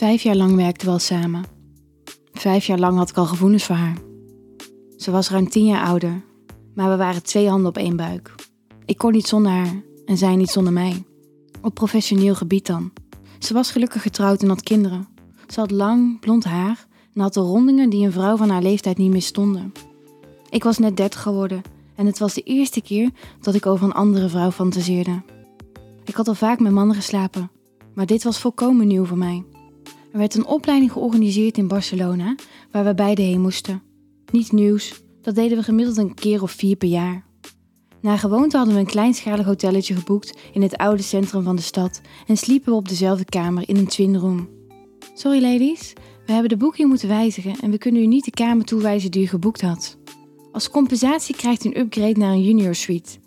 Vijf jaar lang werkten we al samen. Vijf jaar lang had ik al gevoelens voor haar. Ze was ruim tien jaar ouder, maar we waren twee handen op één buik. Ik kon niet zonder haar en zij niet zonder mij. Op professioneel gebied dan. Ze was gelukkig getrouwd en had kinderen. Ze had lang, blond haar en had de rondingen die een vrouw van haar leeftijd niet misstonden. Ik was net dertig geworden en het was de eerste keer dat ik over een andere vrouw fantaseerde. Ik had al vaak met mannen geslapen, maar dit was volkomen nieuw voor mij. Er werd een opleiding georganiseerd in Barcelona waar we beide heen moesten. Niet nieuws, dat deden we gemiddeld een keer of vier per jaar. Na gewoonte hadden we een kleinschalig hotelletje geboekt in het oude centrum van de stad en sliepen we op dezelfde kamer in een twin room. Sorry ladies, we hebben de boeking moeten wijzigen en we kunnen u niet de kamer toewijzen die u geboekt had. Als compensatie krijgt u een upgrade naar een junior suite.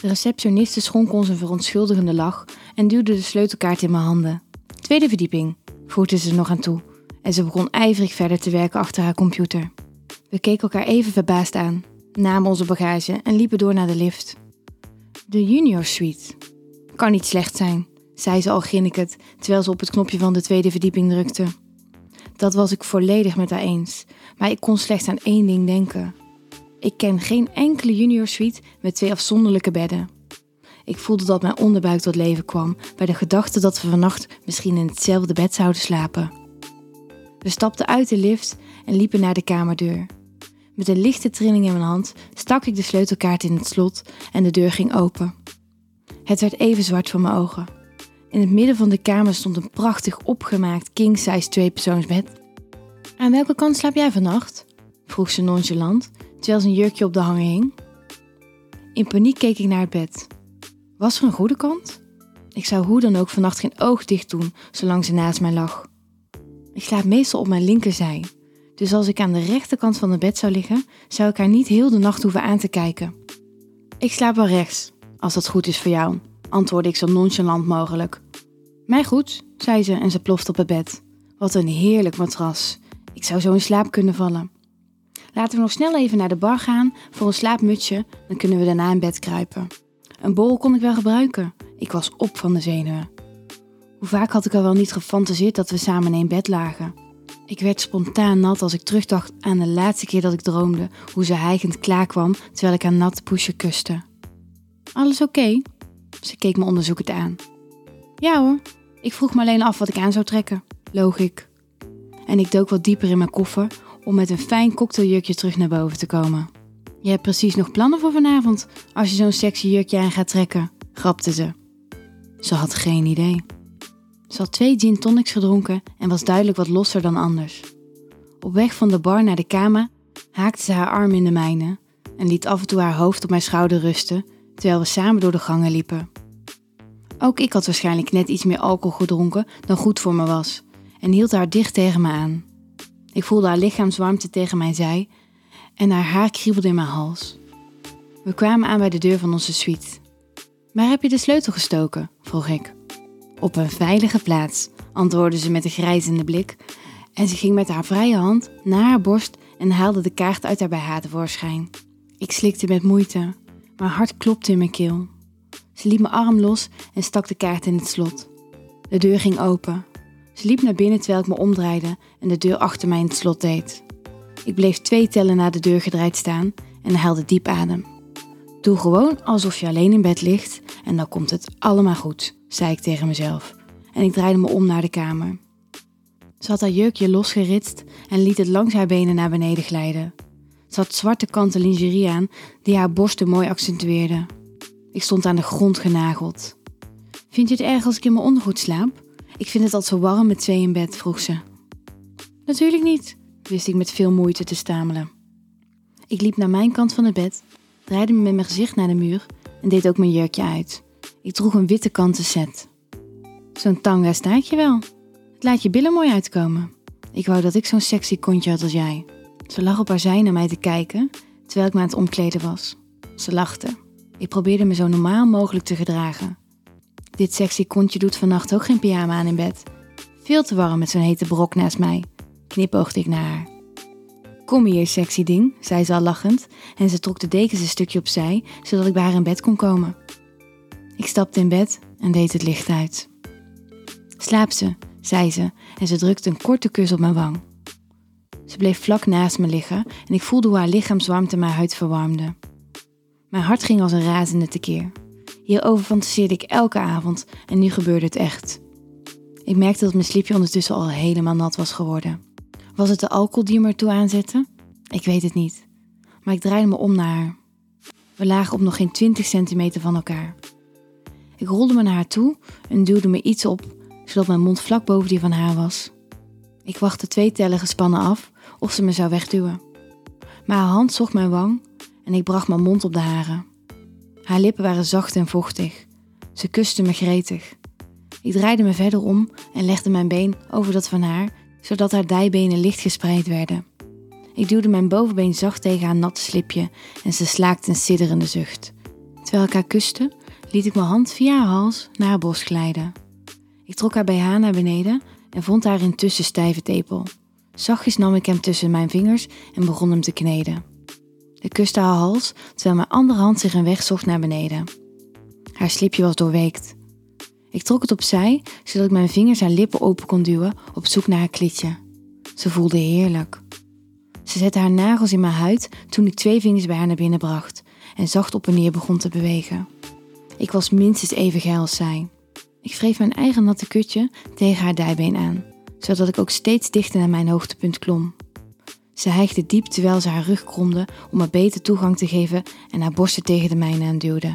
De receptioniste schonk ons een verontschuldigende lach en duwde de sleutelkaart in mijn handen. Tweede verdieping, voegde ze nog aan toe en ze begon ijverig verder te werken achter haar computer. We keken elkaar even verbaasd aan, namen onze bagage en liepen door naar de lift. De junior suite. Kan niet slecht zijn, zei ze al grinnikend terwijl ze op het knopje van de tweede verdieping drukte. Dat was ik volledig met haar eens, maar ik kon slechts aan één ding denken. Ik ken geen enkele junior suite met twee afzonderlijke bedden. Ik voelde dat mijn onderbuik tot leven kwam bij de gedachte dat we vannacht misschien in hetzelfde bed zouden slapen. We stapten uit de lift en liepen naar de kamerdeur. Met een lichte trilling in mijn hand stak ik de sleutelkaart in het slot en de deur ging open. Het werd even zwart voor mijn ogen. In het midden van de kamer stond een prachtig opgemaakt king-size tweepersoonsbed. Aan welke kant slaap jij vannacht? vroeg ze nonchalant, terwijl zijn jurkje op de hanger hing. In paniek keek ik naar het bed. Was er een goede kant? Ik zou hoe dan ook vannacht geen oog dicht doen zolang ze naast mij lag. Ik slaap meestal op mijn linkerzij, dus als ik aan de rechterkant van het bed zou liggen, zou ik haar niet heel de nacht hoeven aan te kijken. Ik slaap wel rechts, als dat goed is voor jou, antwoordde ik zo nonchalant mogelijk. Mij goed, zei ze en ze plofte op het bed. Wat een heerlijk matras. Ik zou zo in slaap kunnen vallen. Laten we nog snel even naar de bar gaan voor een slaapmutsje, dan kunnen we daarna in bed kruipen. Een bol kon ik wel gebruiken. Ik was op van de zenuwen. Hoe vaak had ik al wel niet gefantaseerd dat we samen in bed lagen. Ik werd spontaan nat als ik terugdacht aan de laatste keer dat ik droomde hoe ze hijgend klaarkwam terwijl ik haar nat poesje kuste. Alles oké? Ze keek me onderzoekend aan. Ja hoor, ik vroeg me alleen af wat ik aan zou trekken, loog. En ik dook wat dieper in mijn koffer om met een fijn cocktailjurkje terug naar boven te komen. Je hebt precies nog plannen voor vanavond als je zo'n sexy jurkje aan gaat trekken, grapte ze. Ze had geen idee. Ze had twee gin tonics gedronken en was duidelijk wat losser dan anders. Op weg van de bar naar de kamer haakte ze haar arm in de mijne en liet af en toe haar hoofd op mijn schouder rusten terwijl we samen door de gangen liepen. Ook ik had waarschijnlijk net iets meer alcohol gedronken dan goed voor me was en hield haar dicht tegen me aan. Ik voelde haar lichaamswarmte tegen mijn zij en haar haar kriebelde in mijn hals. We kwamen aan bij de deur van onze suite. Waar heb je de sleutel gestoken? vroeg ik. Op een veilige plaats, antwoordde ze met een grijzende blik. En ze ging met haar vrije hand naar haar borst en haalde de kaart uit haar BH tevoorschijn. Ik slikte met moeite. Mijn hart klopte in mijn keel. Ze liet mijn arm los en stak de kaart in het slot. De deur ging open. Ze liep naar binnen terwijl ik me omdraaide en de deur achter mij in het slot deed. Ik bleef twee tellen naar de deur gedraaid staan en haalde diep adem. Doe gewoon alsof je alleen in bed ligt en dan komt het allemaal goed, zei ik tegen mezelf. En ik draaide me om naar de kamer. Ze had haar jurkje losgeritst en liet het langs haar benen naar beneden glijden. Ze had zwarte kanten lingerie aan die haar borsten mooi accentueerden. Ik stond aan de grond genageld. Vind je het erg als ik in mijn ondergoed slaap? Ik vind het altijd zo warm met twee in bed, vroeg ze. Natuurlijk niet, wist ik met veel moeite te stamelen. Ik liep naar mijn kant van het bed, draaide me met mijn gezicht naar de muur en deed ook mijn jurkje uit. Ik droeg een witte kanten set. Zo'n tanga staat je wel. Het laat je billen mooi uitkomen. Ik wou dat ik zo'n sexy kontje had als jij. Ze lag op haar zij naar mij te kijken, terwijl ik me aan het omkleden was. Ze lachte. Ik probeerde me zo normaal mogelijk te gedragen. Dit sexy kontje doet vannacht ook geen pyjama aan in bed. Veel te warm met zo'n hete brok naast mij, knipoogde ik naar haar. Kom hier, sexy ding, zei ze al lachend en ze trok de dekens een stukje opzij, zodat ik bij haar in bed kon komen. Ik stapte in bed en deed het licht uit. Slaap ze, zei ze en ze drukte een korte kus op mijn wang. Ze bleef vlak naast me liggen en ik voelde hoe haar lichaamswarmte mijn huid verwarmde. Mijn hart ging als een razende tekeer. Hierover fantaseerde ik elke avond en nu gebeurde het echt. Ik merkte dat mijn slipje ondertussen al helemaal nat was geworden. Was het de alcohol die me ertoe aanzette? Ik weet het niet. Maar ik draaide me om naar haar. We lagen op nog geen 20 centimeter van elkaar. Ik rolde me naar haar toe en duwde me iets op, zodat mijn mond vlak boven die van haar was. Ik wachtte twee tellen gespannen af of ze me zou wegduwen. Maar haar hand zocht mijn wang en ik bracht mijn mond op de hare. Haar lippen waren zacht en vochtig. Ze kuste me gretig. Ik draaide me verder om en legde mijn been over dat van haar, zodat haar dijbenen licht gespreid werden. Ik duwde mijn bovenbeen zacht tegen haar natte slipje en ze slaakte een sidderende zucht. Terwijl ik haar kuste, liet ik mijn hand via haar hals naar haar borst glijden. Ik trok haar BH naar beneden en vond haar intussen stijve tepel. Zachtjes nam ik hem tussen mijn vingers en begon hem te kneden. Ik kuste haar hals, terwijl mijn andere hand zich een weg zocht naar beneden. Haar slipje was doorweekt. Ik trok het opzij, zodat ik mijn vingers haar lippen open kon duwen op zoek naar haar klitje. Ze voelde heerlijk. Ze zette haar nagels in mijn huid toen ik twee vingers bij haar naar binnen bracht en zacht op en neer begon te bewegen. Ik was minstens even geil als zij. Ik wreef mijn eigen natte kutje tegen haar dijbeen aan, zodat ik ook steeds dichter naar mijn hoogtepunt klom. Ze hijgde diep terwijl ze haar rug kromde om me beter toegang te geven en haar borsten tegen de mijne aanduwde.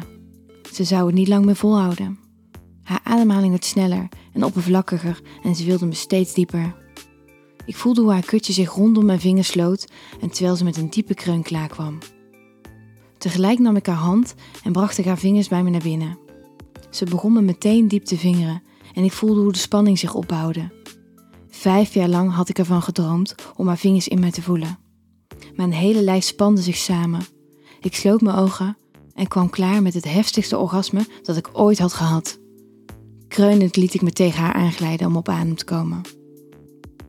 Ze zou het niet lang meer volhouden. Haar ademhaling werd sneller en oppervlakkiger en ze wilde me steeds dieper. Ik voelde hoe haar kutje zich rondom mijn vingers sloot en terwijl ze met een diepe kreun klaarkwam. Tegelijk nam ik haar hand en bracht ik haar vingers bij me naar binnen. Ze begon me meteen diep te vingeren en ik voelde hoe de spanning zich opbouwde. Vijf jaar lang had ik ervan gedroomd om haar vingers in mij te voelen. Mijn hele lijf spande zich samen. Ik sloot mijn ogen en kwam klaar met het heftigste orgasme dat ik ooit had gehad. Kreunend liet ik me tegen haar aanglijden om op adem te komen.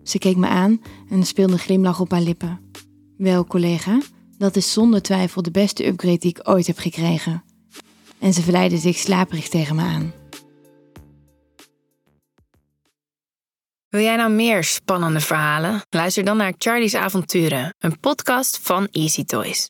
Ze keek me aan en speelde een glimlach op haar lippen. Wel, collega, dat is zonder twijfel de beste upgrade die ik ooit heb gekregen. En ze verleidde zich slaperig tegen me aan. Wil jij nou meer spannende verhalen? Luister dan naar Charlie's Avonturen, een podcast van Easy Toys.